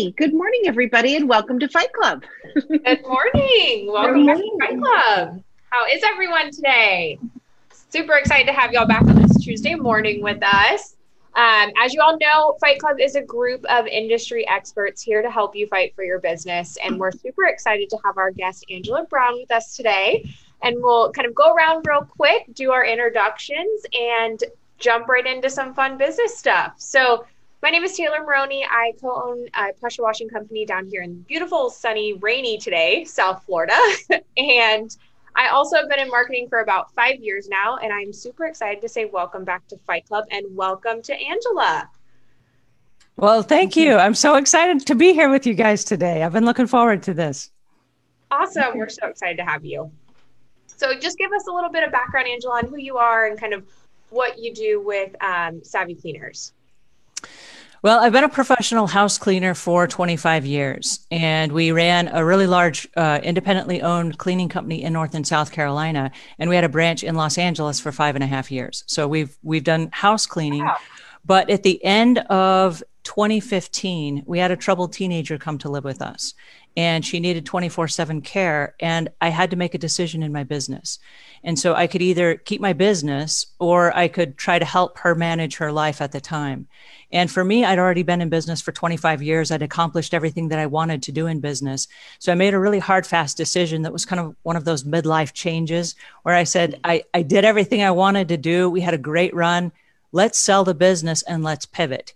Thanks for making me fighter. Howdy. Good morning, everybody, and welcome to Fight Club. Good morning. Welcome back to Fight Club. How is everyone today? Super excited to have y'all back on this Tuesday morning with us. Um, as you all know, Fight Club is a group of industry experts here to help you fight for your business. And we're super excited to have our guest, Angela Brown, with us today. And we'll kind of go around real quick, do our introductions, and jump right into some fun business stuff. So, my name is Taylor Maroney. I co own a pressure washing company down here in beautiful, sunny, rainy today, South Florida. and I also have been in marketing for about five years now, and I'm super excited to say welcome back to Fight Club and welcome to Angela. Well, thank you. I'm so excited to be here with you guys today. I've been looking forward to this. Awesome. We're so excited to have you. So, just give us a little bit of background, Angela, on who you are and kind of what you do with um, Savvy Cleaners. Well, I've been a professional house cleaner for 25 years, and we ran a really large, uh, independently owned cleaning company in North and South Carolina, and we had a branch in Los Angeles for five and a half years. So we've we've done house cleaning, wow. but at the end of 2015, we had a troubled teenager come to live with us, and she needed 24/7 care, and I had to make a decision in my business. And so I could either keep my business or I could try to help her manage her life at the time. And for me, I'd already been in business for 25 years. I'd accomplished everything that I wanted to do in business. So I made a really hard, fast decision that was kind of one of those midlife changes where I said, I, I did everything I wanted to do. We had a great run. Let's sell the business and let's pivot.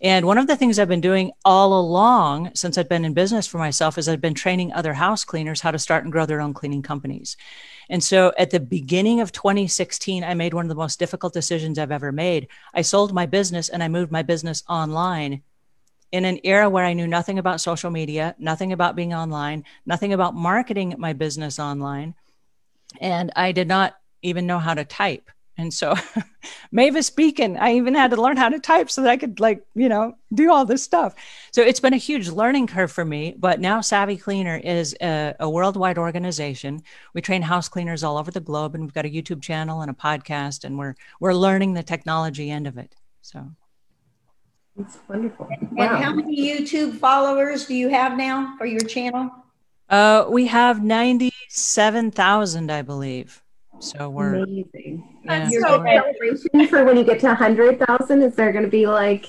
And one of the things I've been doing all along since I've been in business for myself is I've been training other house cleaners how to start and grow their own cleaning companies. And so at the beginning of 2016, I made one of the most difficult decisions I've ever made. I sold my business and I moved my business online in an era where I knew nothing about social media, nothing about being online, nothing about marketing my business online. And I did not even know how to type. And so Mavis Beacon, I even had to learn how to type so that I could like, you know, do all this stuff. So it's been a huge learning curve for me. But now Savvy Cleaner is a, a worldwide organization. We train house cleaners all over the globe and we've got a YouTube channel and a podcast and we're we're learning the technology end of it. So it's wonderful. Wow. And how many YouTube followers do you have now for your channel? Uh, we have 97,000, I believe. So we're amazing. Yeah. Your so celebration for when you get to a hundred thousand, is there going to be like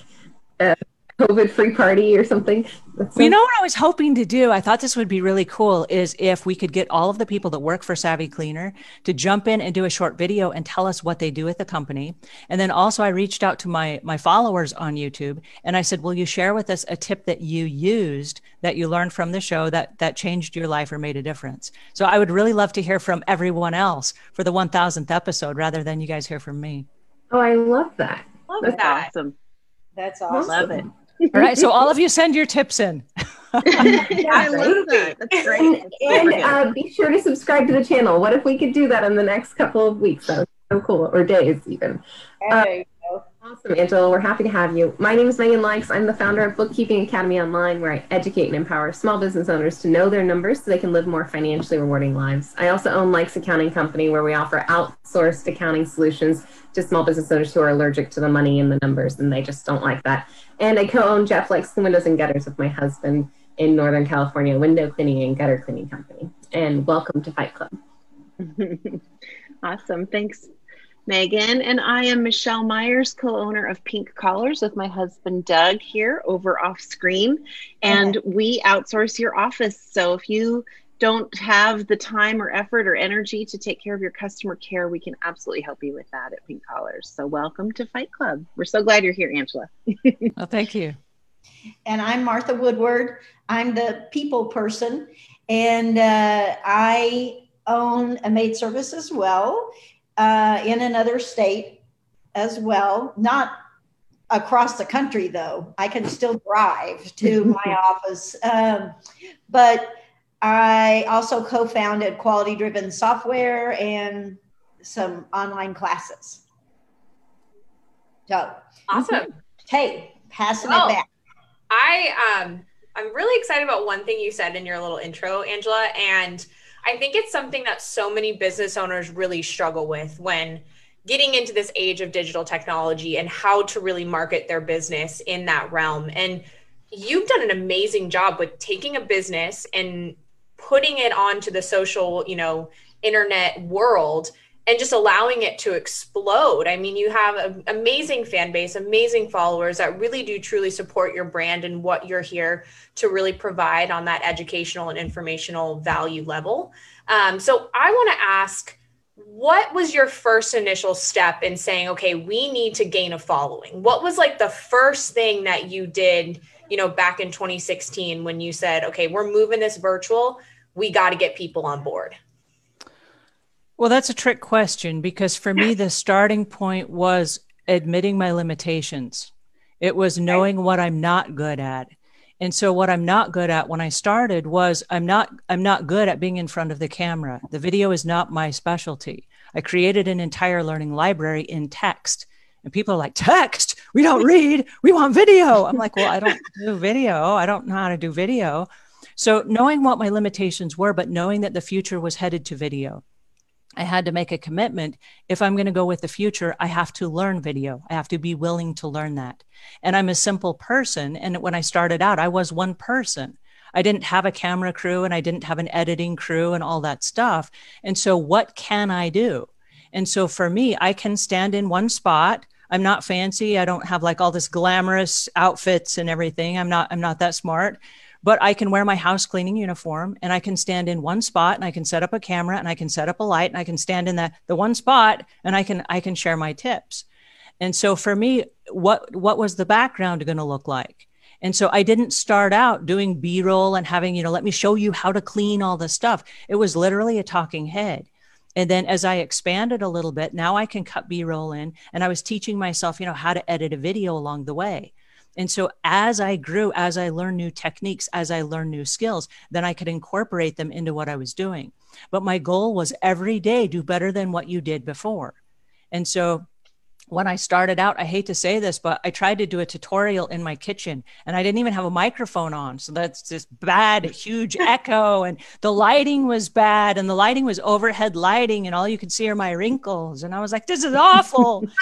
a COVID free party or something? Well, you know what I was hoping to do? I thought this would be really cool is if we could get all of the people that work for Savvy Cleaner to jump in and do a short video and tell us what they do at the company. And then also I reached out to my my followers on YouTube and I said, "Will you share with us a tip that you used that you learned from the show that that changed your life or made a difference?" So I would really love to hear from everyone else for the 1000th episode rather than you guys hear from me. Oh, I love that. Love That's that. awesome. That's awesome. Love it. All right. So all of you send your tips in. I love that. That's great. And, and uh, be sure to subscribe to the channel. What if we could do that in the next couple of weeks? That would be so cool, or days even. Uh, awesome, Angela. We're happy to have you. My name is Megan Likes. I'm the founder of Bookkeeping Academy Online, where I educate and empower small business owners to know their numbers so they can live more financially rewarding lives. I also own Likes Accounting Company, where we offer outsourced accounting solutions to small business owners who are allergic to the money and the numbers, and they just don't like that. And I co-own Jeff Likes the Windows and Gutters with my husband in Northern California, window cleaning and gutter cleaning company. And welcome to Fight Club. awesome. Thanks, Megan. And I am Michelle Myers, co owner of Pink Collars with my husband Doug here over off screen. And okay. we outsource your office. So if you don't have the time or effort or energy to take care of your customer care, we can absolutely help you with that at Pink Collars. So, welcome to Fight Club. We're so glad you're here, Angela. well, thank you. And I'm Martha Woodward. I'm the people person, and uh, I own a maid service as well uh, in another state as well. Not across the country, though. I can still drive to my office. Um, but I also co founded Quality Driven Software and some online classes. So awesome. Hey, passing well, it back. I um I'm really excited about one thing you said in your little intro, Angela, and I think it's something that so many business owners really struggle with when getting into this age of digital technology and how to really market their business in that realm. And you've done an amazing job with taking a business and putting it onto the social, you know, internet world and just allowing it to explode. I mean, you have an amazing fan base, amazing followers that really do truly support your brand and what you're here to really provide on that educational and informational value level. Um, so I want to ask, what was your first initial step in saying, okay, we need to gain a following? What was like the first thing that you did, you know, back in 2016 when you said, okay, we're moving this virtual, we got to get people on board? Well, that's a trick question because for me, the starting point was admitting my limitations. It was knowing what I'm not good at. And so what I'm not good at when I started was I'm not I'm not good at being in front of the camera. The video is not my specialty. I created an entire learning library in text. And people are like, text? We don't read. We want video. I'm like, well, I don't do video. I don't know how to do video. So knowing what my limitations were, but knowing that the future was headed to video. I had to make a commitment. If I'm going to go with the future, I have to learn video. I have to be willing to learn that. And I'm a simple person. And when I started out, I was one person. I didn't have a camera crew and I didn't have an editing crew and all that stuff. And so, what can I do? And so, for me, I can stand in one spot. I'm not fancy. I don't have like all this glamorous outfits and everything. I'm not. I'm not that smart but I can wear my house cleaning uniform and I can stand in one spot and I can set up a camera and I can set up a light and I can stand in the, the one spot and I can I can share my tips. And so for me, what what was the background going to look like? And so I didn't start out doing B-roll and having, you know, let me show you how to clean all this stuff. It was literally a talking head. And then as I expanded a little bit, now I can cut B-roll in and I was teaching myself, you know, how to edit a video along the way. And so as I grew, as I learned new techniques, as I learned new skills, then I could incorporate them into what I was doing. But my goal was every day do better than what you did before. And so when I started out, I hate to say this, but I tried to do a tutorial in my kitchen and I didn't even have a microphone on. So that's just bad, huge echo. And the lighting was bad. And the lighting was overhead lighting. And all you could see are my wrinkles. And I was like, this is awful.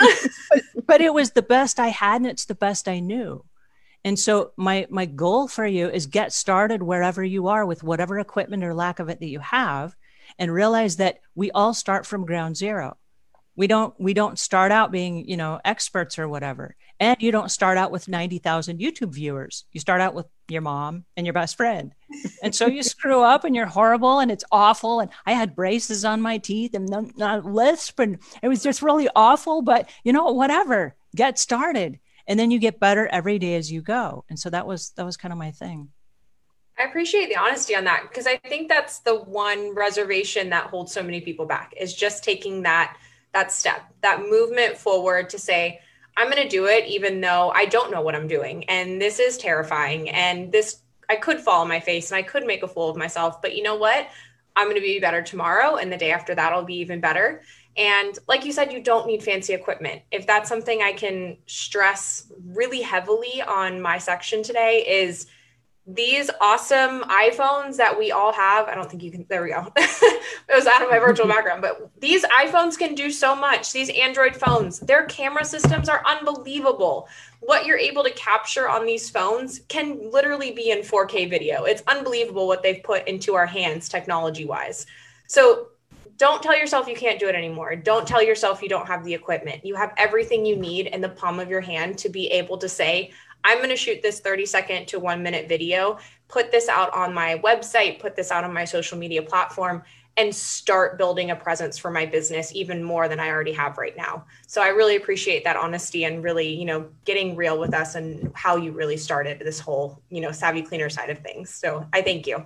but, but it was the best I had and it's the best I knew. And so my my goal for you is get started wherever you are with whatever equipment or lack of it that you have and realize that we all start from ground zero we don't we don't start out being you know experts or whatever. And you don't start out with 90,000 YouTube viewers. You start out with your mom and your best friend. And so you screw up and you're horrible and it's awful. And I had braces on my teeth and not lisp. And it was just really awful. But you know whatever get started. And then you get better every day as you go. And so that was that was kind of my thing. I appreciate the honesty on that because I think that's the one reservation that holds so many people back is just taking that that step, that movement forward to say, I'm going to do it even though I don't know what I'm doing. And this is terrifying. And this, I could fall on my face and I could make a fool of myself. But you know what? I'm going to be better tomorrow. And the day after that, I'll be even better. And like you said, you don't need fancy equipment. If that's something I can stress really heavily on my section today, is these awesome iPhones that we all have. I don't think you can, there we go. it was out of my virtual background, but these iPhones can do so much. These Android phones, their camera systems are unbelievable. What you're able to capture on these phones can literally be in 4K video. It's unbelievable what they've put into our hands technology wise. So don't tell yourself you can't do it anymore. Don't tell yourself you don't have the equipment. You have everything you need in the palm of your hand to be able to say, I'm going to shoot this 30 second to one minute video, put this out on my website, put this out on my social media platform, and start building a presence for my business even more than I already have right now. So I really appreciate that honesty and really, you know, getting real with us and how you really started this whole, you know, savvy cleaner side of things. So I thank you.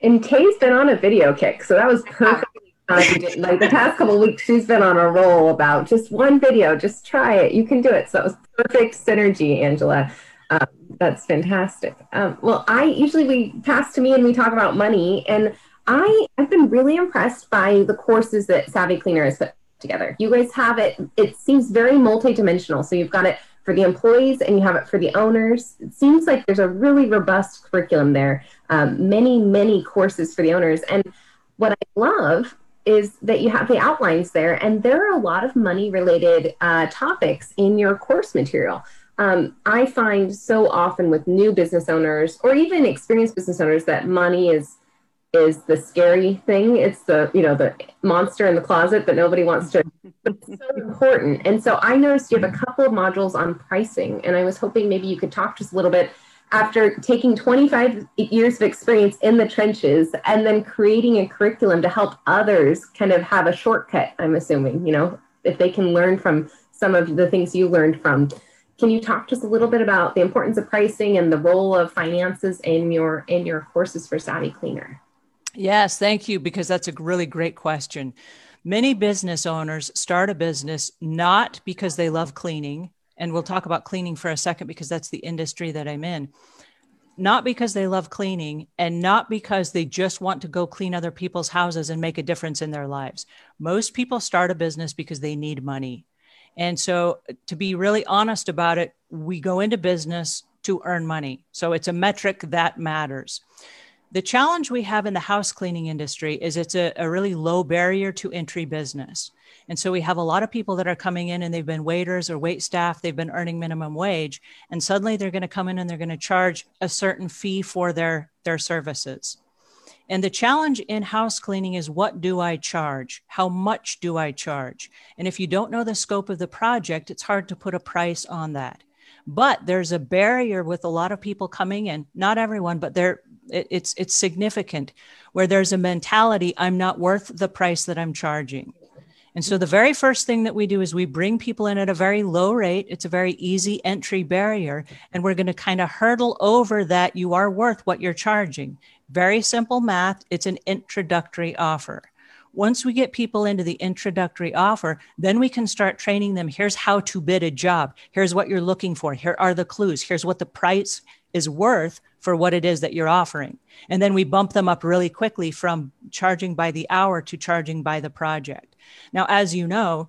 And Kay's been on a video kick, so that was perfect. Like the past couple weeks, she's been on a roll about just one video. Just try it. You can do it. So it was perfect synergy, Angela. Um, That's fantastic. Um, well, I usually we pass to me and we talk about money, and I have been really impressed by the courses that Savvy Cleaner has put together. You guys have it. It seems very multidimensional. So you've got it for the employees and you have it for the owners. It seems like there's a really robust curriculum there. Um, many, many courses for the owners, and what I love is that you have the outlines there, and there are a lot of money related uh, topics in your course material. Um, I find so often with new business owners or even experienced business owners that money is is the scary thing. It's the you know the monster in the closet that nobody wants to. it's so important. And so I noticed you have a couple of modules on pricing, and I was hoping maybe you could talk just a little bit after taking 25 years of experience in the trenches and then creating a curriculum to help others kind of have a shortcut, I'm assuming, you know, if they can learn from some of the things you learned from. Can you talk just a little bit about the importance of pricing and the role of finances in your in your courses for Savvy Cleaner? Yes, thank you because that's a really great question. Many business owners start a business not because they love cleaning, and we'll talk about cleaning for a second because that's the industry that I'm in. Not because they love cleaning and not because they just want to go clean other people's houses and make a difference in their lives. Most people start a business because they need money. And so, to be really honest about it, we go into business to earn money. So, it's a metric that matters. The challenge we have in the house cleaning industry is it's a, a, really low barrier to entry business. And so we have a lot of people that are coming in and they've been waiters or wait staff, they've been earning minimum wage, and suddenly they're going to come in and they're going to charge a certain fee for their, their services. And the challenge in house cleaning is what do I charge? How much do I charge? And if you don't know the scope of the project, it's hard to put a price on that. But there's a barrier with a lot of people coming in, not everyone, but there it, it's it's significant where there's a mentality I'm not worth the price that I'm charging. And so the very first thing that we do is we bring people in at a very low rate. It's a very easy entry barrier. And we're going to kind of hurdle over that you are worth what you're charging. Very simple math. It's an introductory offer. Once we get people into the introductory offer, then we can start training them. Here's how to bid a job. Here's what you're looking for. Here are the clues. Here's what the price is worth for what it is that you're offering. And then we bump them up really quickly from charging by the hour to charging by the project. Now, as you know,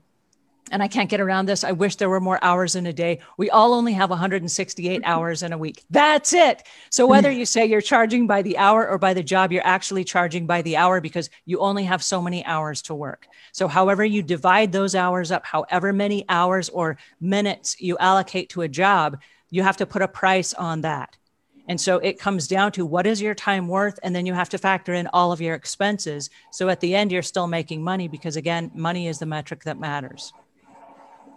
and I can't get around this. I wish there were more hours in a day. We all only have 168 mm-hmm. hours in a week. That's it. So mm-hmm. whether you say you're charging by the hour or by the job, you're actually charging by the hour because you only have so many hours to work. So however you divide those hours up, however many hours or minutes you allocate to a job, you have to put a price on that. And so it comes down to what is your time worth? And then you have to factor in all of your expenses. So at the end, you're still making money because, again, money is the metric that matters.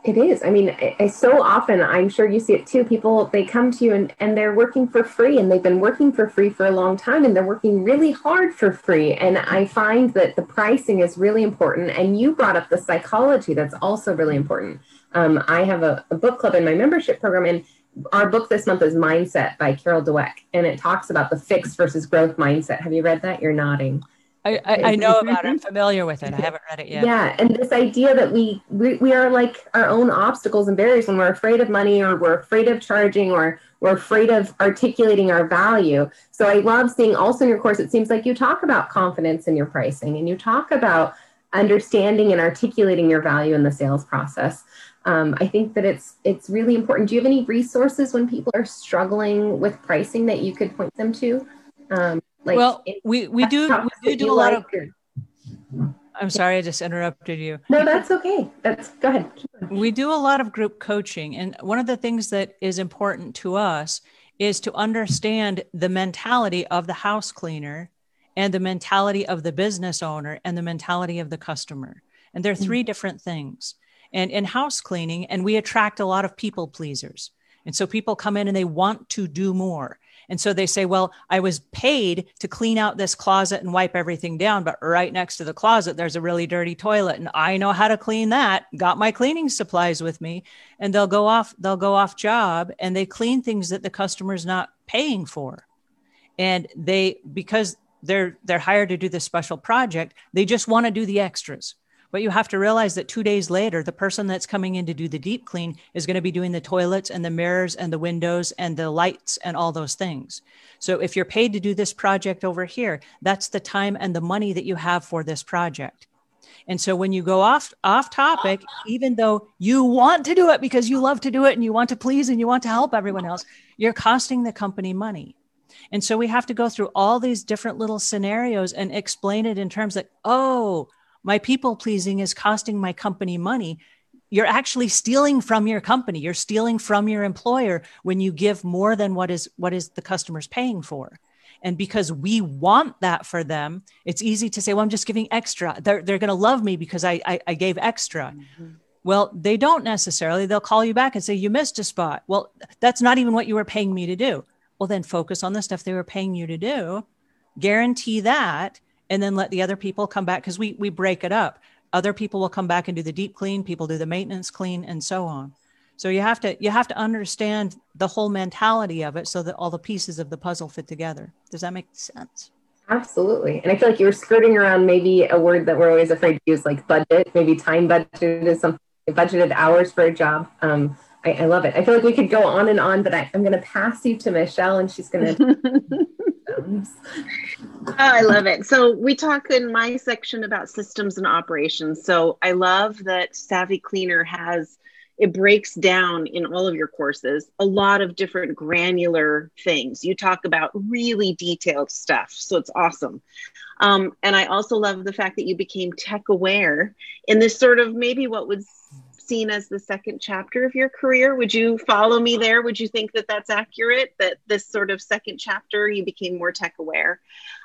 It is. I mean, I, I, so often, I'm sure you see it too. People, they come to you and, and they're working for free and they've been working for free for a long time and they're working really hard for free. And I find that the pricing is really important. And you brought up the psychology, that's also really important. Um, I have a, a book club in my membership program, and our book this month is Mindset by Carol Dweck, and it talks about the fixed versus growth mindset. Have you read that? You're nodding. I, I, I, know about it. I'm familiar with it. I haven't read it yet. Yeah, and this idea that we, we we are like our own obstacles and barriers when we're afraid of money or we're afraid of charging or we're afraid of articulating our value. So I love seeing also in your course. It seems like you talk about confidence in your pricing and you talk about understanding and articulating your value in the sales process um, I think that it's it's really important. Do you have any resources when people are struggling with pricing that you could point them to? Um, like well, we we do we do do a lot like of. Or, I'm sorry, I just interrupted you. No, that's okay. That's go ahead. We do a lot of group coaching, and one of the things that is important to us is to understand the mentality of the house cleaner and the mentality of the business owner and the mentality of the customer. And they're 3 mm-hmm. different things and in house cleaning, and we attract a lot of people pleasers. And so people come in and they want to do more. And so they say, Well, I was paid to clean out this closet and wipe everything down, but right next to the closet, there's a really dirty toilet. And I know how to clean that. Got my cleaning supplies with me. And they'll go off, they'll go off job and they clean things that the customer's not paying for. And they, because they're they're hired to do this special project, they just want to do the extras But you have to realize that two days later, the person that's coming in to do the deep clean is going to be doing the toilets and the mirrors and the windows and the lights and all those things. So if you're paid to do this project over here, that's the time and the money that you have for this project. And so when you go off off topic, even though you want to do it because you love to do it and you want to please and you want to help everyone else, you're costing the company money. And so we have to go through all these different little scenarios and explain it in terms that, oh, my people pleasing is costing my company money. You're actually stealing from your company. You're stealing from your employer when you give more than what is what is the customer's paying for. And because we want that for them, it's easy to say, well, I'm just giving extra. They're, they're going to love me because I, I, I gave extra. Mm-hmm. Well, they don't necessarily. They'll call you back and say, you missed a spot. Well, that's not even what you were paying me to do. Well, then focus on the stuff they were paying you to do, guarantee that, and then let the other people come back because we, we break it up. Other people will come back and do the deep clean, people do the maintenance clean, and so on. So you have to you have to understand the whole mentality of it so that all the pieces of the puzzle fit together. Does that make sense? Absolutely. And I feel like you were skirting around maybe a word that we're always afraid to use, like budget. Maybe time budget is something budgeted hours for a job. Um, I, I, love it. I feel like we could go on and on, but I, am going to pass you to Michelle, and she's going to. Oh, I love it. So we talk in my section about systems and operations. So I love that Savvy Cleaner has it breaks down in all of your courses a lot of different granular things. You talk about really detailed stuff. So it's awesome. Um, and I also love the fact that you became tech aware in this sort of maybe what was seen as the second chapter of your career. Would you follow me there? Would you think that that's accurate? That this sort of second chapter, you became more tech aware.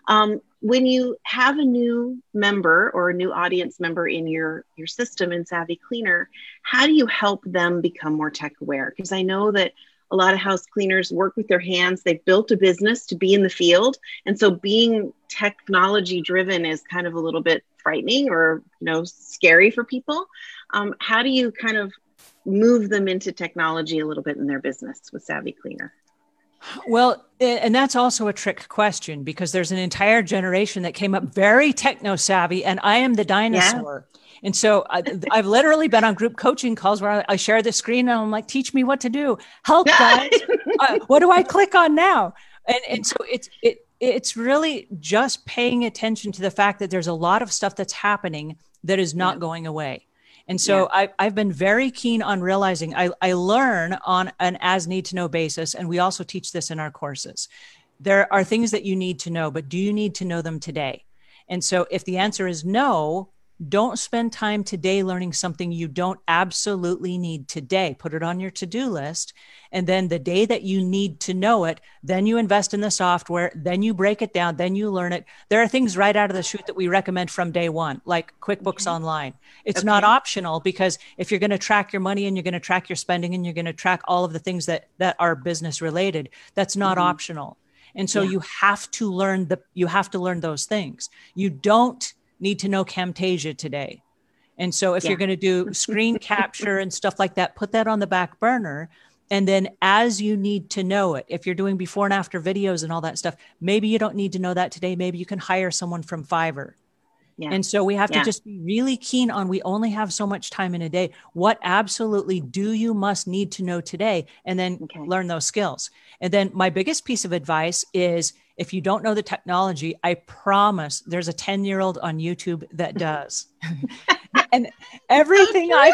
Um, when you have a new member or a new audience member in your your system in Savvy Cleaner, how do you help them become more tech aware? Because I know that a lot of house cleaners work with their hands. They've built a business to be in the field, and so being technology driven is kind of a little bit frightening or you know scary for people um, how do you kind of move them into technology a little bit in their business with Savvy Cleaner? Well, and that's also a trick question because there's an entire generation that came up very techno savvy, and I am the dinosaur. Yeah. And so I, have literally been on group coaching calls where I, share the screen and I'm like, teach me what to do. Help, guys. uh, what do I click on now? And, and so it's, it, it's really just paying attention to the fact that there's a lot of stuff that's happening that is not yeah. going away. And so yeah. I, I've been very keen on realizing I, I learn on an as need to know basis. And we also teach this in our courses. There are things that you need to know, but do you need to know them today? And so if the answer is no, don't spend time today learning something you don't absolutely need today. Put it on your to do list. And then the day that you need to know it, then you invest in the software, then you break it down, then you learn it. There are things right out of the chute that we recommend from day one, like QuickBooks okay. Online. It's okay. not optional because if you're going to track your money and you're going to track your spending and you're going to track all of the things that, that are business related, that's not mm-hmm. optional. And so yeah. you have to learn the you have to learn those things. You don't need to know Camtasia today. And so if yeah. you're going to do screen capture and stuff like that, put that on the back burner. And then as you need to know it, if you're doing before and after videos and all that stuff, maybe you don't need to know that today. Maybe you can hire someone from Fiverr. Yeah. And so we have yeah. to just be really keen on we only have so much time in a day. What absolutely do you must need to know today and then okay. learn those skills. And then my biggest piece of advice is if you don't know the technology, I promise there's a 10 year old on YouTube that does. and everything I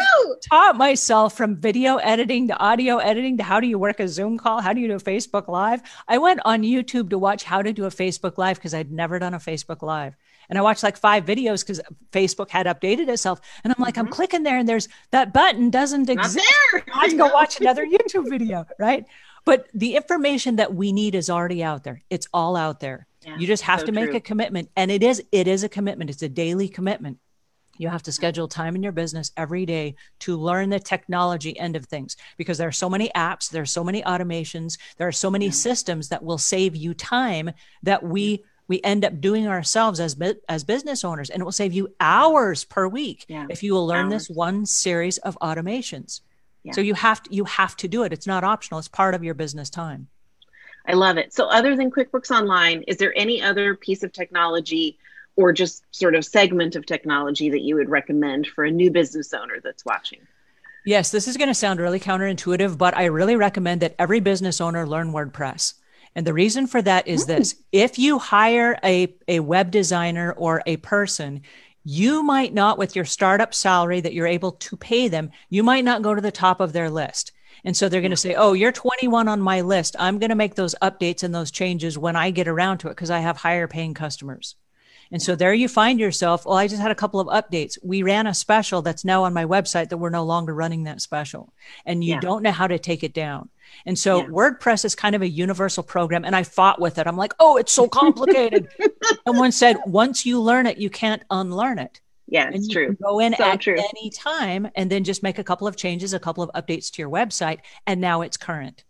taught myself from video editing to audio editing to how do you work a Zoom call? How do you do a Facebook Live? I went on YouTube to watch how to do a Facebook Live because I'd never done a Facebook Live. And I watched like five videos because Facebook had updated itself. And I'm like, mm-hmm. I'm clicking there and there's that button doesn't exist. I can go watch another YouTube video, right? But the information that we need is already out there. It's all out there. Yeah, you just have so to make true. a commitment. And it is, it is a commitment. It's a daily commitment. You have to schedule time in your business every day to learn the technology end of things because there are so many apps, there are so many automations, there are so many yeah. systems that will save you time that we we end up doing ourselves as as business owners and it will save you hours per week yeah. if you will learn hours. this one series of automations. So you have to you have to do it. It's not optional. It's part of your business time. I love it. So other than QuickBooks Online, is there any other piece of technology or just sort of segment of technology that you would recommend for a new business owner that's watching? Yes, this is going to sound really counterintuitive, but I really recommend that every business owner learn WordPress. And the reason for that is mm. this if you hire a, a web designer or a person, you might not, with your startup salary that you're able to pay them, you might not go to the top of their list. And so they're going to say, Oh, you're 21 on my list. I'm going to make those updates and those changes when I get around to it because I have higher paying customers. And so there you find yourself. Well, I just had a couple of updates. We ran a special that's now on my website that we're no longer running that special. And you yeah. don't know how to take it down. And so yeah. WordPress is kind of a universal program. And I fought with it. I'm like, oh, it's so complicated. Someone said, once you learn it, you can't unlearn it. Yeah, it's true. go in so at true. any time and then just make a couple of changes, a couple of updates to your website, and now it's current.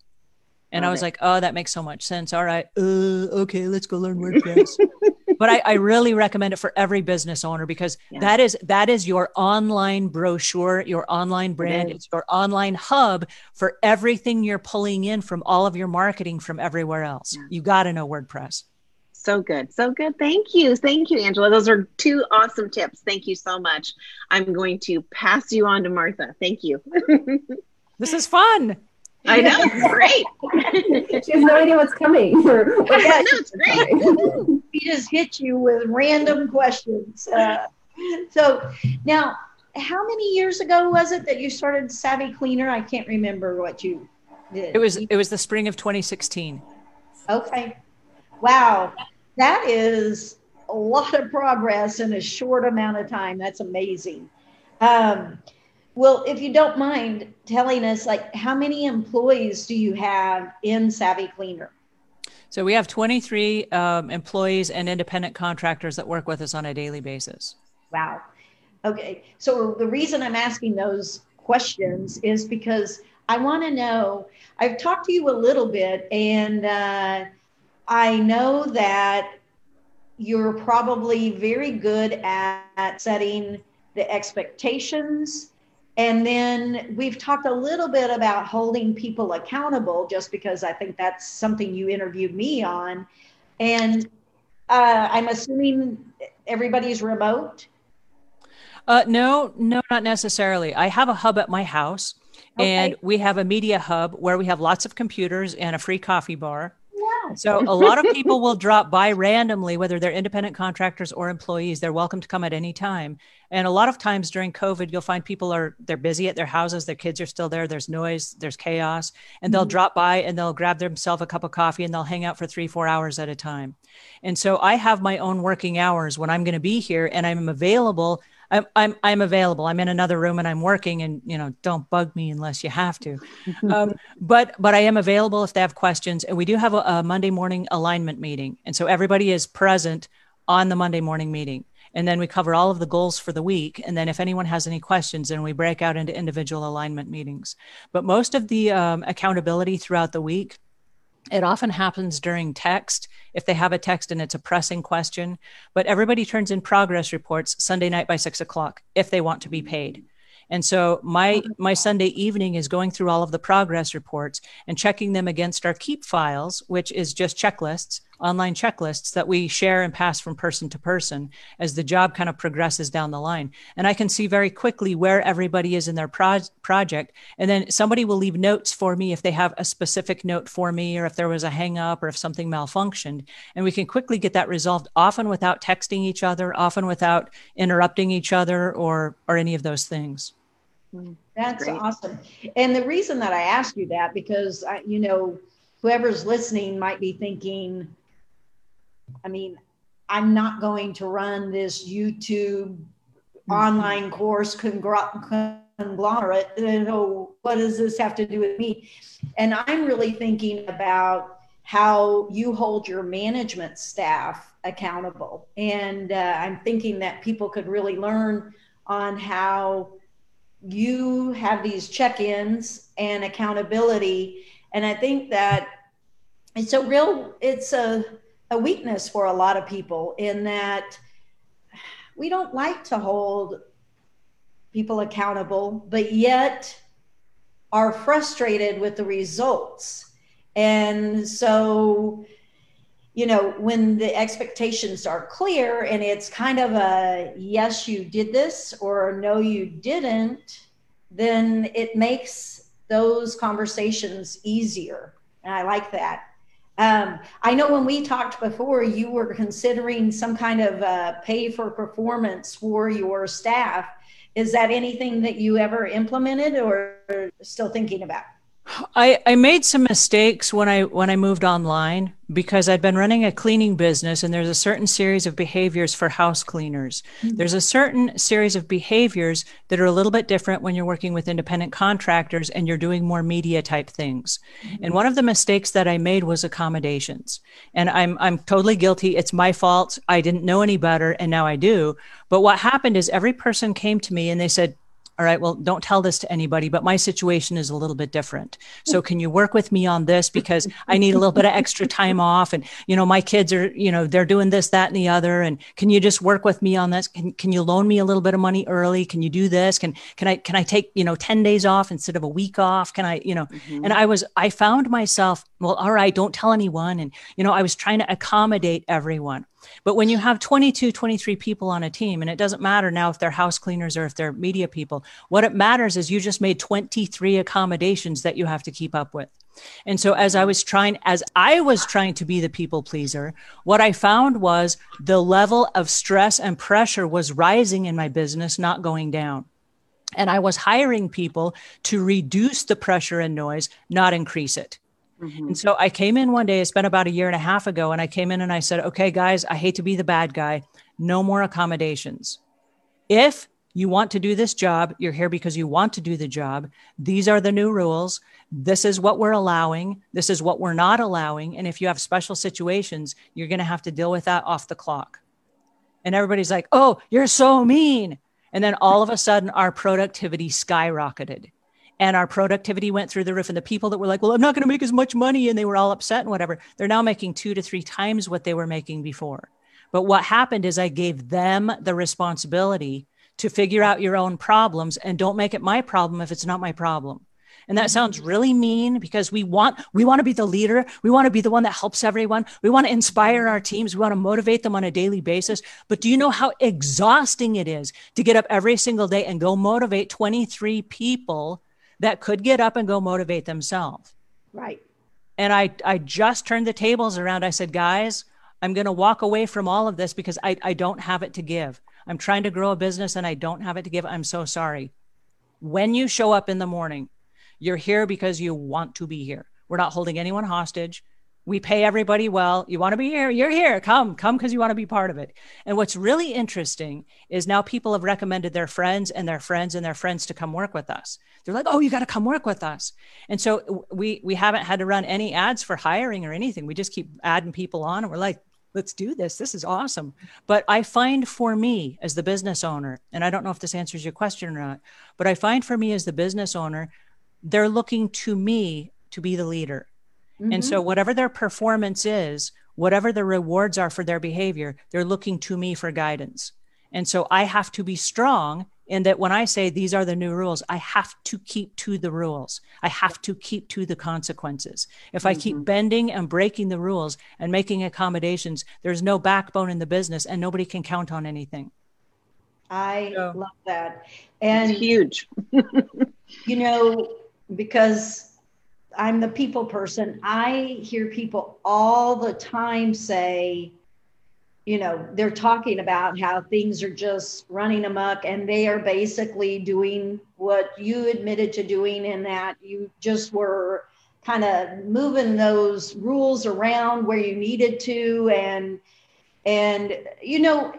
And Love I was it. like, oh, that makes so much sense. All right. Uh, okay, let's go learn WordPress. but I, I, really recommend it for every business owner because yeah. that is that is your online brochure, your online brand, it it's your online hub for everything you're pulling in from all of your marketing from everywhere else. Yeah. You got to know WordPress. So good. So good. Thank you. Thank you, Angela. Those are two awesome tips. Thank you so much. I'm going to pass you on to Martha. Thank you. this is fun. I know, it's great. she has no idea what's coming. Or, or yeah, no, it's great. we just hit you with random questions. Uh, so now, how many years ago was it that you started Savvy Cleaner? I can't remember what you did. It was it was the spring of 2016. Okay. Wow. That is a lot of progress in a short amount of time. That's amazing. Um, well, if you don't mind telling us, like, how many employees do you have in Savvy Cleaner? So we have 23 um, employees and independent contractors that work with us on a daily basis. Wow. Okay. So the reason I'm asking those questions is because I want to know. I've talked to you a little bit, and uh, I know that you're probably very good at, at setting the expectations and then we've talked a little bit about holding people accountable, just because I think that's something you interviewed me on. And uh, I'm assuming everybody's remote. Uh, no, no, not necessarily. I have a hub at my house, okay. and we have a media hub where we have lots of computers and a free coffee bar. So a lot of people will drop by randomly, whether they're independent contractors or employees. They're welcome to come at any time. And a lot of times during COVID, you'll find people are they're busy at their houses, their kids are still there, there's noise, there's chaos, and they'll mm-hmm. drop by and they'll grab themselves a cup of coffee and they'll hang out for three, four hours at a time. And so I have my own working hours when I'm going to be here and I'm available I'm, I'm, I'm available. I'm in another room and I'm working and, you know, don't bug me unless you have to. Um, but, but I am available if they have questions. And we do have a, a Monday morning alignment meeting. And so everybody is present on the Monday morning meeting. And then we cover all of the goals for the week. And then if anyone has any questions, then we break out into individual alignment meetings. But most of the um, accountability throughout the week it often happens during text if they have a text and it's a pressing question, but everybody turns in progress reports Sunday night by six o'clock if they want to be paid. And so my my Sunday evening is going through all of the progress reports and checking them against our keep files, which is just checklists, online checklists that we share and pass from person to person as the job kind of progresses down the line. And I can see very quickly where everybody is in their pro- project. And then somebody will leave notes for me if they have a specific note for me or if there was a hang up or if something malfunctioned. And we can quickly get that resolved, often without texting each other, often without interrupting each other or or any of those things. Hmm, That's Great. awesome. And the reason that I ask you that, because I, you know, whoever's listening might be thinking, I mean, I'm not going to run this YouTube mm-hmm. online course conglomerate. Know, what does this have to do with me? And I'm really thinking about how you hold your management staff accountable. And uh, I'm thinking that people could really learn on how you have these check-ins and accountability and i think that it's a real it's a, a weakness for a lot of people in that we don't like to hold people accountable but yet are frustrated with the results and so you know, when the expectations are clear and it's kind of a yes, you did this or no, you didn't, then it makes those conversations easier. And I like that. Um, I know when we talked before, you were considering some kind of uh, pay for performance for your staff. Is that anything that you ever implemented or still thinking about? I, I made some mistakes when I when I moved online because I'd been running a cleaning business and there's a certain series of behaviors for house cleaners. Mm-hmm. There's a certain series of behaviors that are a little bit different when you're working with independent contractors and you're doing more media type things. Mm-hmm. And one of the mistakes that I made was accommodations. And I'm I'm totally guilty. It's my fault. I didn't know any better and now I do. But what happened is every person came to me and they said, all right, well, don't tell this to anybody, but my situation is a little bit different. So can you work with me on this because I need a little bit of extra time off and you know, my kids are, you know, they're doing this, that, and the other. And can you just work with me on this? Can can you loan me a little bit of money early? Can you do this? Can can I can I take, you know, 10 days off instead of a week off? Can I, you know, mm-hmm. and I was I found myself, well, all right, don't tell anyone. And, you know, I was trying to accommodate everyone. But when you have 22, 23 people on a team, and it doesn't matter now if they're house cleaners or if they're media people, what it matters is you just made 23 accommodations that you have to keep up with. And so as I was trying, as I was trying to be the people pleaser, what I found was the level of stress and pressure was rising in my business, not going down. And I was hiring people to reduce the pressure and noise, not increase it. Mm-hmm. And so I came in one day, it's been about a year and a half ago, and I came in and I said, okay, guys, I hate to be the bad guy. No more accommodations. If you want to do this job, you're here because you want to do the job. These are the new rules. This is what we're allowing. This is what we're not allowing. And if you have special situations, you're going to have to deal with that off the clock. And everybody's like, oh, you're so mean. And then all of a sudden, our productivity skyrocketed and our productivity went through the roof. And the people that were like, well, I'm not going to make as much money, and they were all upset and whatever, they're now making two to three times what they were making before. But what happened is I gave them the responsibility to figure out your own problems and don't make it my problem if it's not my problem. And that sounds mm-hmm. really mean because we want we want to be the leader. We want to be the one that helps everyone. We want to inspire our teams. We want to motivate them on a daily basis. But do you know how exhausting it is to get up every single day and go motivate 23 people that could get up and go motivate themselves. Right. And I, I just turned the tables around. I said, guys, I'm going to walk away from all of this because I, I don't have it to give. I'm trying to grow a business and I don't have it to give. I'm so sorry. When you show up in the morning, you're here because you want to be here. We're not holding anyone hostage we pay everybody well. You want to be here? You're here. Come, come because you want to be part of it. And what's really interesting is now people have recommended their friends and their friends and their friends to come work with us. They're like, "Oh, you got to come work with us." And so we we haven't had to run any ads for hiring or anything. We just keep adding people on, and we're like, "Let's do this. This is awesome." But I find for me as the business owner, and I don't know if this answers your question or not, but I find for me as the business owner, they're looking to me to be the leader Mm-hmm. And so, mm-hmm. whatever their performance is, whatever the rewards are for their behavior, they're looking to me for guidance. And so, I have to be strong in that when I say these are the new rules, I have to keep to the rules. I have to keep to the consequences. If mm-hmm. I keep mm-hmm. bending and breaking the rules and making accommodations, there's no backbone in the business and nobody can count on anything. I so, love that. And it's huge. you know, because I'm the people person. I hear people all the time say, you know, they're talking about how things are just running amok and they are basically doing what you admitted to doing in that you just were kind of moving those rules around where you needed to and and you know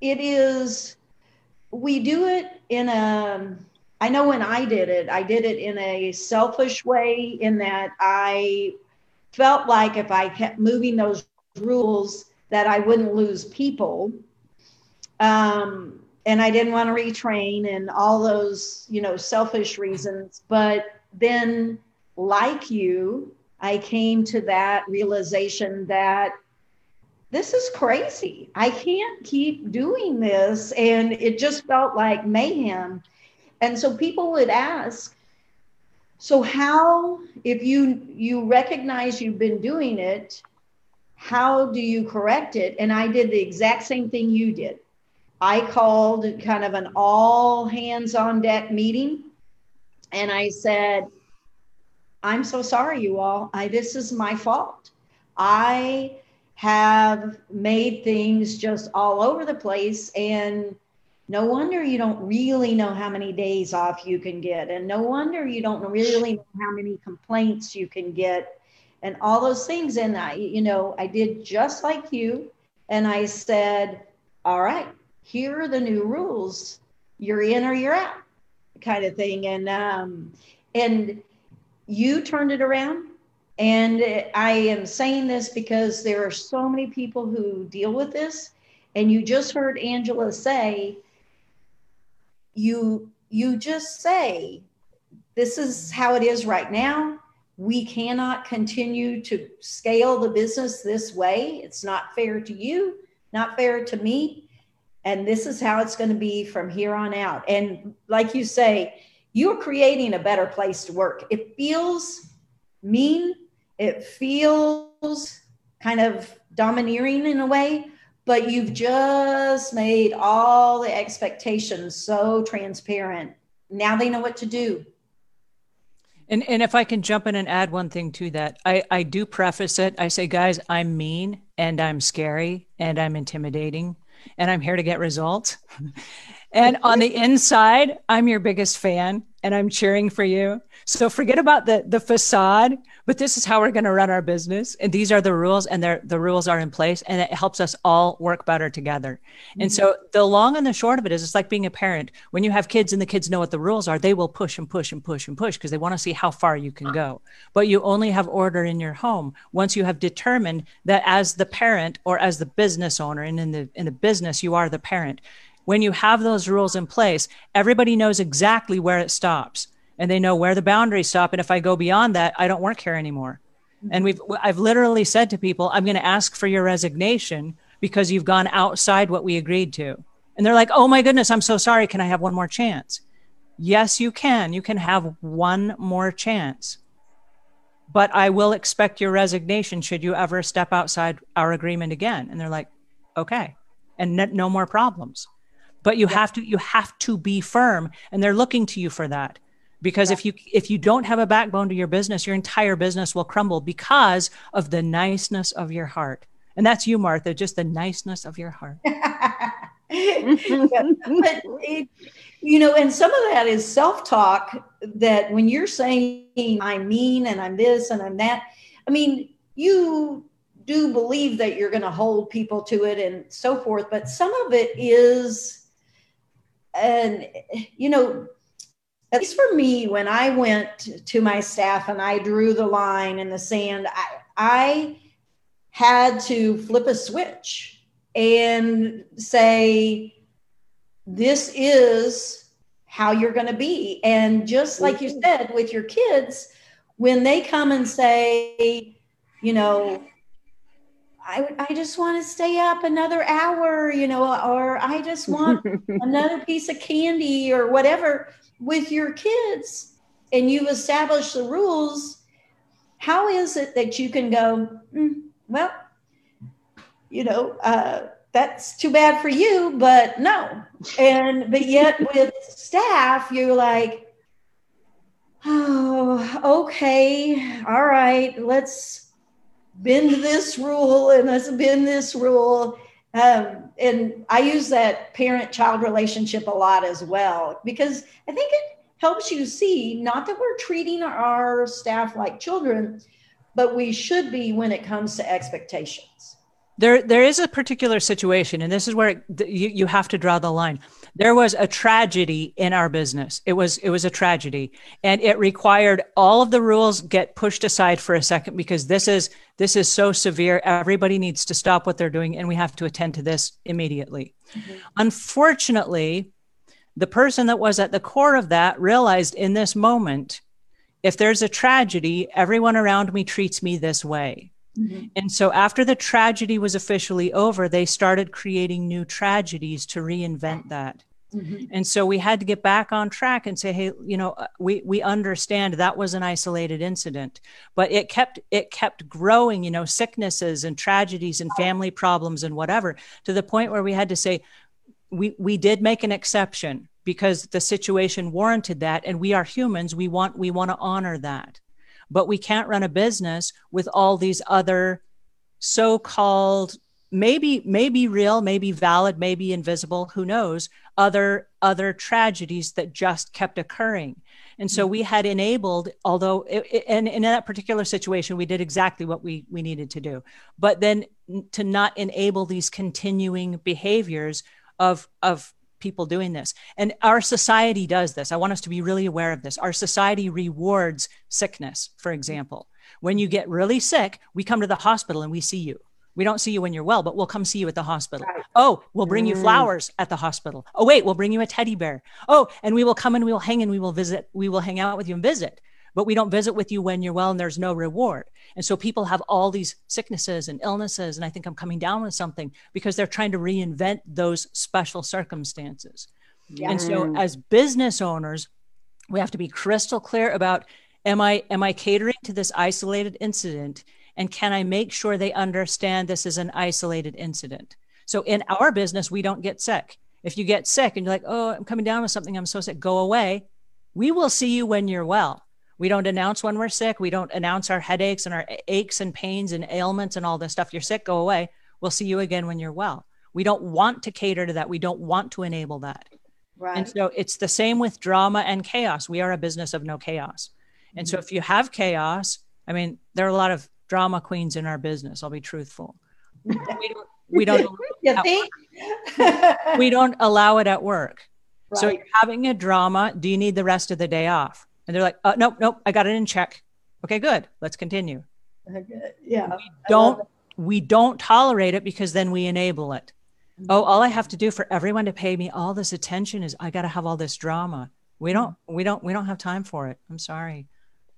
it is we do it in a I know when I did it, I did it in a selfish way, in that I felt like if I kept moving those rules, that I wouldn't lose people. Um, and I didn't want to retrain and all those, you know, selfish reasons. But then, like you, I came to that realization that this is crazy. I can't keep doing this. And it just felt like mayhem. And so people would ask, so how, if you you recognize you've been doing it, how do you correct it? And I did the exact same thing you did. I called kind of an all hands on deck meeting and I said, I'm so sorry, you all. I, this is my fault. I have made things just all over the place and no wonder you don't really know how many days off you can get and no wonder you don't really know how many complaints you can get and all those things. And i you know i did just like you and i said all right here are the new rules. You're in or you're out kind of thing. And um and you turned it around. And i am saying this because there are so many people who deal with this. And you just heard angela say you you just say this is how it is right now. We cannot continue to scale the business this way. It's not fair to you not fair to me. And this is how it's going to be from here on out. And like you say you're creating a better place to work. It feels mean. It feels kind of domineering in a way but you've just made all the expectations so transparent. Now they know what to do. And and if I can jump in and add one thing to that, I, I do preface it. I say, guys, I'm mean and I'm scary and I'm intimidating and I'm here to get results. and on the inside, I'm your biggest fan and I'm cheering for you. So forget about the the facade but this is how we're going to run our business. And these are the rules and the rules are in place and it helps us all work better together. Mm-hmm. and so the long and the short of it is it's like being a parent. When you have kids and the kids know what the rules are they will push and push and push and push because they want to see how far you can go. But you only have order in your home once you have determined that as the parent or as the business owner and in the in the business you are the parent when you have those rules in place everybody knows exactly where it stops and they know where the boundaries stop. And if I go beyond that, I don't work here anymore. Mm-hmm. And we've, I've literally said to people, I'm going to ask for your resignation because you've gone outside what we agreed to. And they're like, oh my goodness, I'm so sorry. Can I have one more chance? Yes, you can. You can have one more chance. But I will expect your resignation should you ever step outside our agreement again. And they're like, okay. And no more problems. But you yeah. have to you have to be firm and they're looking to you for that because yeah. if you if you don't have a backbone to your business your entire business will crumble because of the niceness of your heart and that's you martha just the niceness of your heart but it, you know and some of that is self-talk that when you're saying i'm mean and i'm this and i'm that i mean you do believe that you're going to hold people to it and so forth but some of it is and you know at least for me, when I went to my staff and I drew the line in the sand, I, I had to flip a switch and say, this is how you're going to be. And just like you said with your kids, when they come and say, you know, I, I just want to stay up another hour, you know, or I just want another piece of candy or whatever with your kids and you've established the rules, how is it that you can go, mm, well, you know, uh, that's too bad for you, but no. And, but yet with staff, you're like, oh, okay, all right, let's bend this rule and let's bend this rule. Um, and I use that parent child relationship a lot as well because I think it helps you see not that we're treating our staff like children, but we should be when it comes to expectations. There, there is a particular situation, and this is where it, you, you have to draw the line. There was a tragedy in our business. It was, it was a tragedy, and it required all of the rules get pushed aside for a second because this is, this is so severe. Everybody needs to stop what they're doing, and we have to attend to this immediately. Mm-hmm. Unfortunately, the person that was at the core of that realized in this moment, if there's a tragedy, everyone around me treats me this way. Mm-hmm. And so after the tragedy was officially over, they started creating new tragedies to reinvent that. Mm-hmm. And so we had to get back on track and say, hey, you know, uh, we we understand that was an isolated incident, but it kept it kept growing, you know, sicknesses and tragedies and family problems and whatever, to the point where we had to say, we we did make an exception because the situation warranted that, and we are humans. We want we want to honor that, but we can't run a business with all these other so-called maybe maybe real maybe valid maybe invisible who knows other other tragedies that just kept occurring. And so we had enabled although it, it, and in that particular situation we did exactly what we we needed to do. But then to not enable these continuing behaviors of of people doing this and our society does this i want us to be really aware of this our society rewards sickness for example when you get really sick we come to the hospital and we see you we don't see you when you're well, but we'll come see you at the hospital. Right. Oh, we'll bring you mm. flowers at the hospital. Oh, wait, we'll bring you a teddy bear. Oh, and we will come and we will hang and we will visit. We will hang out with you and visit. But we don't visit with you when you're well and there's no reward. And so people have all these sicknesses and illnesses. And I think I'm coming down with something because they're trying to reinvent those special circumstances. Yeah. And so mm. as business owners, we have to be crystal clear about am I am I catering to this isolated incident and can I make sure they understand this is an isolated incident? So in our business, we don't get sick. If you get sick and you're like, oh, I'm coming down with something, I'm so sick, go away. We will see you when you're well. We don't announce when we're sick. We don't announce our headaches and our aches and pains and ailments and all this stuff. You're sick, go away. We'll see you again when you're well. We don't want to cater to that. We don't want to enable that. Right. And so it's the same with drama and chaos. We are a business of no chaos. And mm-hmm. so if you have chaos, I mean, there are a lot of drama queens in our business. I'll be truthful. we don't. We don't. you think? we don't allow it at work. Right. So you're having a drama. Do you need the rest of the day off? And they're like, oh, nope, nope. I got it in check. Okay, good. Let's continue. Yeah. We don't. We don't tolerate it because then we enable it. Mm-hmm. Oh, all I have to do for everyone to pay me all this attention is I got to have all this drama. We don't. We don't. We don't have time for it. I'm sorry.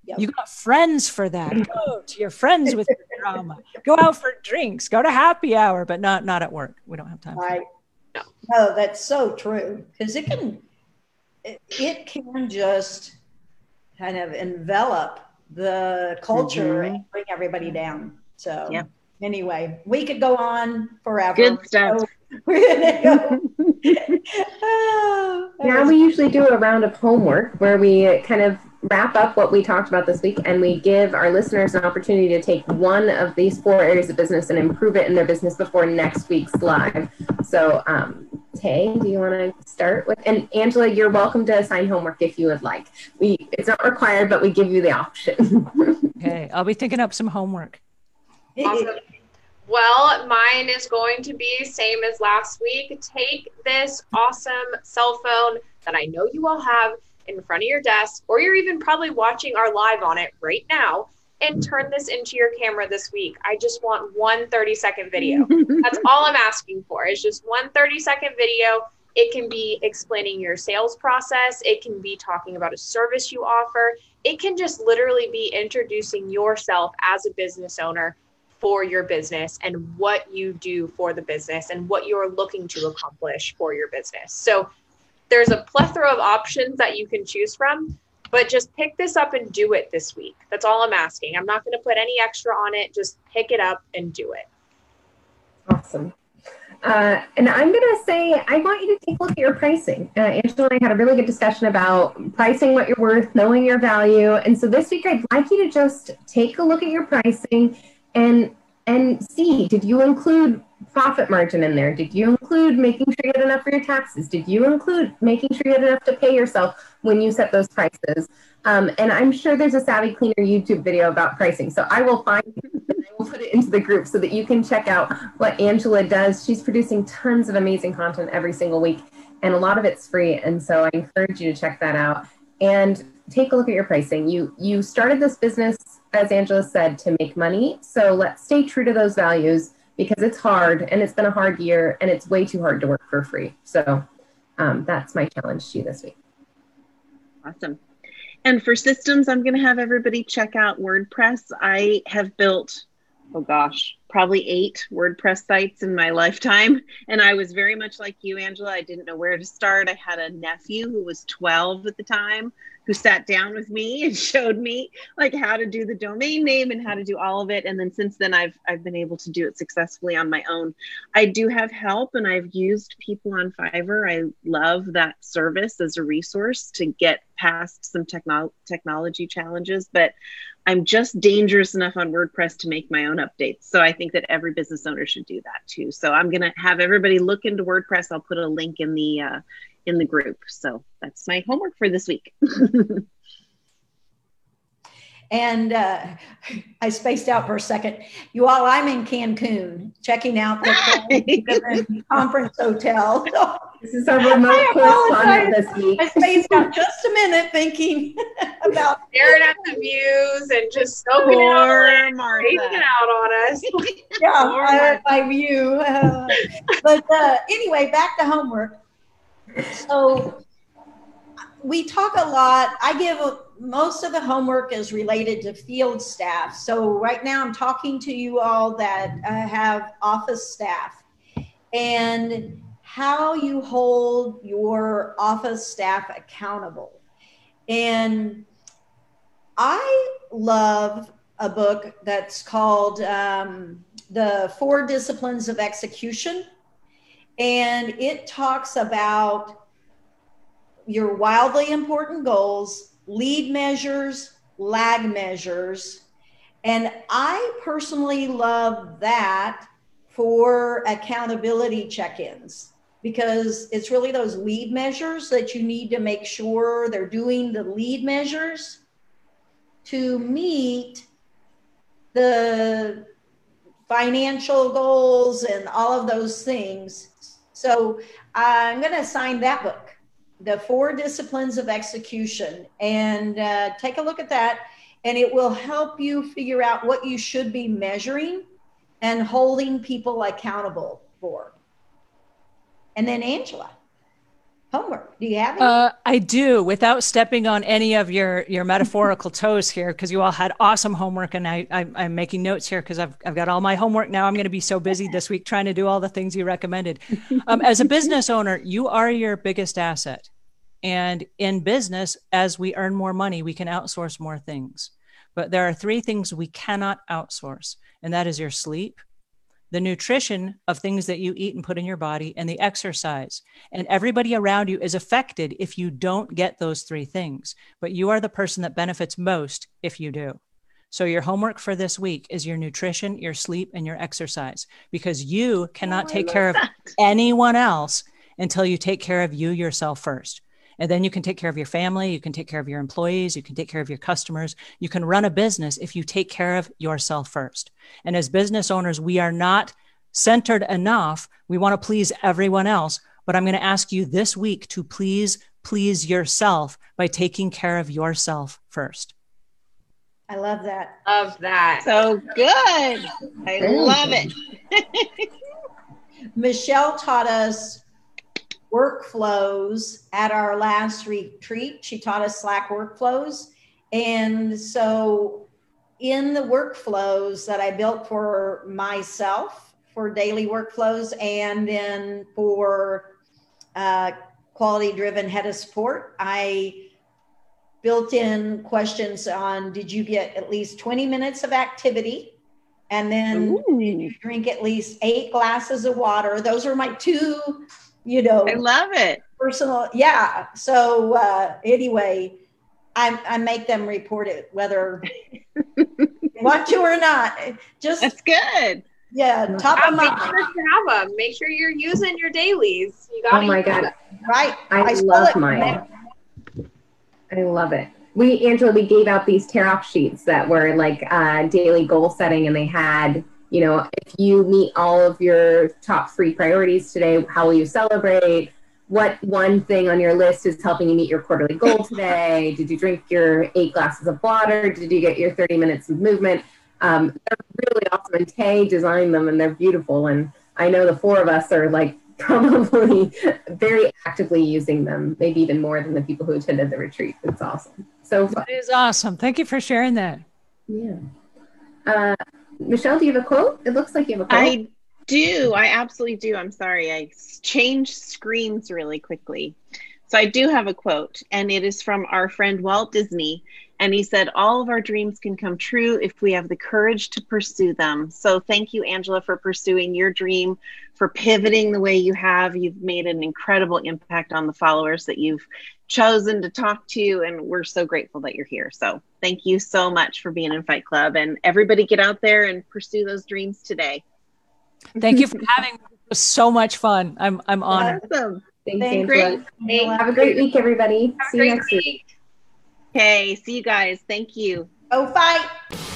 Yep. You got friends for that. Go to your friends with your drama. Go out for drinks. Go to happy hour, but not not at work. We don't have time. Right. No. no, that's so true because it can it, it, can just kind of envelop the culture mm-hmm. and bring everybody down. So yep. anyway, we could go on forever. Good stuff. So we're gonna go. now we usually do a round of homework where we kind of wrap up what we talked about this week and we give our listeners an opportunity to take one of these four areas of business and improve it in their business before next week's live. So, um, Tay, do you want to start with? And Angela, you're welcome to assign homework if you would like. We it's not required, but we give you the option. okay, I'll be thinking up some homework. Awesome. Well, mine is going to be same as last week. Take this awesome cell phone that I know you all have in front of your desk, or you're even probably watching our live on it right now, and turn this into your camera this week. I just want one 30 second video. That's all I'm asking for is just one 30 second video. It can be explaining your sales process. It can be talking about a service you offer. It can just literally be introducing yourself as a business owner for your business and what you do for the business and what you're looking to accomplish for your business. So there's a plethora of options that you can choose from, but just pick this up and do it this week. That's all I'm asking. I'm not going to put any extra on it. Just pick it up and do it. Awesome. Uh, and I'm going to say, I want you to take a look at your pricing. Uh, Angela and I had a really good discussion about pricing what you're worth, knowing your value. And so this week, I'd like you to just take a look at your pricing and and see did you include profit margin in there? Did you include making sure you had enough for your taxes? Did you include making sure you had enough to pay yourself when you set those prices? Um, and I'm sure there's a Savvy Cleaner YouTube video about pricing. So I will find I will put it into the group so that you can check out what Angela does. She's producing tons of amazing content every single week, and a lot of it's free. And so I encourage you to check that out and take a look at your pricing. You you started this business, as Angela said, to make money. So let's stay true to those values because it's hard and it's been a hard year and it's way too hard to work for free. So um, that's my challenge to you this week. Awesome. And for systems, I'm going to have everybody check out WordPress. I have built, oh gosh, probably eight WordPress sites in my lifetime. And I was very much like you, Angela. I didn't know where to start. I had a nephew who was 12 at the time who sat down with me and showed me like how to do the domain name and how to do all of it. And then since then I've I've been able to do it successfully on my own. I do have help and I've used people on Fiverr. I love that service as a resource to get past some techno- technology challenges, but I'm just dangerous enough on WordPress to make my own updates. So I think that every business owner should do that too. So I'm going to have everybody look into WordPress. I'll put a link in the uh, in the group. So that's my homework for this week. and uh, I spaced out for a second. You all, I'm in Cancun checking out the conference hotel. This is our remote correspondent this week. I spaced out just a minute thinking about staring at the views and just soaking it out, it out on us. yeah, I, my view. Uh, but uh, anyway, back to homework. So we talk a lot. I give most of the homework is related to field staff. So right now I'm talking to you all that uh, have office staff and how you hold your office staff accountable. And I love a book that's called um, The Four Disciplines of Execution and it talks about your wildly important goals, lead measures, lag measures. And I personally love that for accountability check ins because it's really those lead measures that you need to make sure they're doing the lead measures to meet the financial goals and all of those things so I'm going to assign that book, The Four Disciplines of Execution, and uh, take a look at that. And it will help you figure out what you should be measuring and holding people accountable for. And then, Angela homework. Do you have uh, I do, without stepping on any of your your metaphorical toes here, because you all had awesome homework, and I, I am making notes here because I've I've got all my homework now. I'm going to be so busy this week trying to do all the things you recommended. Um, as a business owner, you are your biggest asset, and in business, as we earn more money, we can outsource more things. But there are three things we cannot outsource, and that is your sleep, the nutrition of things that you eat and put in your body, and the exercise. And everybody around you is affected if you don't get those three things. But you are the person that benefits most if you do. So, your homework for this week is your nutrition, your sleep, and your exercise because you cannot oh, take care that. of anyone else until you take care of you yourself first. And then you can take care of your family, you can take care of your employees, you can take care of your customers. You can run a business if you take care of yourself first. And as business owners, we are not centered enough. We want to please everyone else. But I'm going to ask you this week to please please yourself by taking care of yourself first. I love that. Love that. So good. I love it. Michelle taught us workflows at our last retreat. She taught us Slack workflows. And so, in the workflows that I built for myself for daily workflows and then for uh, quality driven head of support, I built in questions on did you get at least 20 minutes of activity? And then drink at least eight glasses of water. Those are my two you know i love it. personal yeah. So uh anyway i i make them report it whether want to or not. Just that's good. Yeah top of make sure you have them make sure you're using your dailies. You got oh my god. right. I, I love mine. i love it. We angela we gave out these tear off sheets that were like uh, daily goal setting and they had you know, if you meet all of your top three priorities today, how will you celebrate? What one thing on your list is helping you meet your quarterly goal today? Did you drink your eight glasses of water? Did you get your 30 minutes of movement? Um, they're really awesome. And Tay designed them and they're beautiful. And I know the four of us are like probably very actively using them, maybe even more than the people who attended the retreat. It's awesome. So fun. It is awesome. Thank you for sharing that. Yeah. Uh, Michelle, do you have a quote? It looks like you have a quote. I do. I absolutely do. I'm sorry. I changed screens really quickly. So I do have a quote, and it is from our friend Walt Disney. And he said, All of our dreams can come true if we have the courage to pursue them. So thank you, Angela, for pursuing your dream, for pivoting the way you have. You've made an incredible impact on the followers that you've chosen to talk to. And we're so grateful that you're here. So thank you so much for being in Fight Club. And everybody get out there and pursue those dreams today. Thank you for having me. It was so much fun. I'm I'm honored. Awesome. Thanks, Thanks Great. Have a great week, everybody. Have see you next week. week. Okay, see you guys. Thank you. Go fight.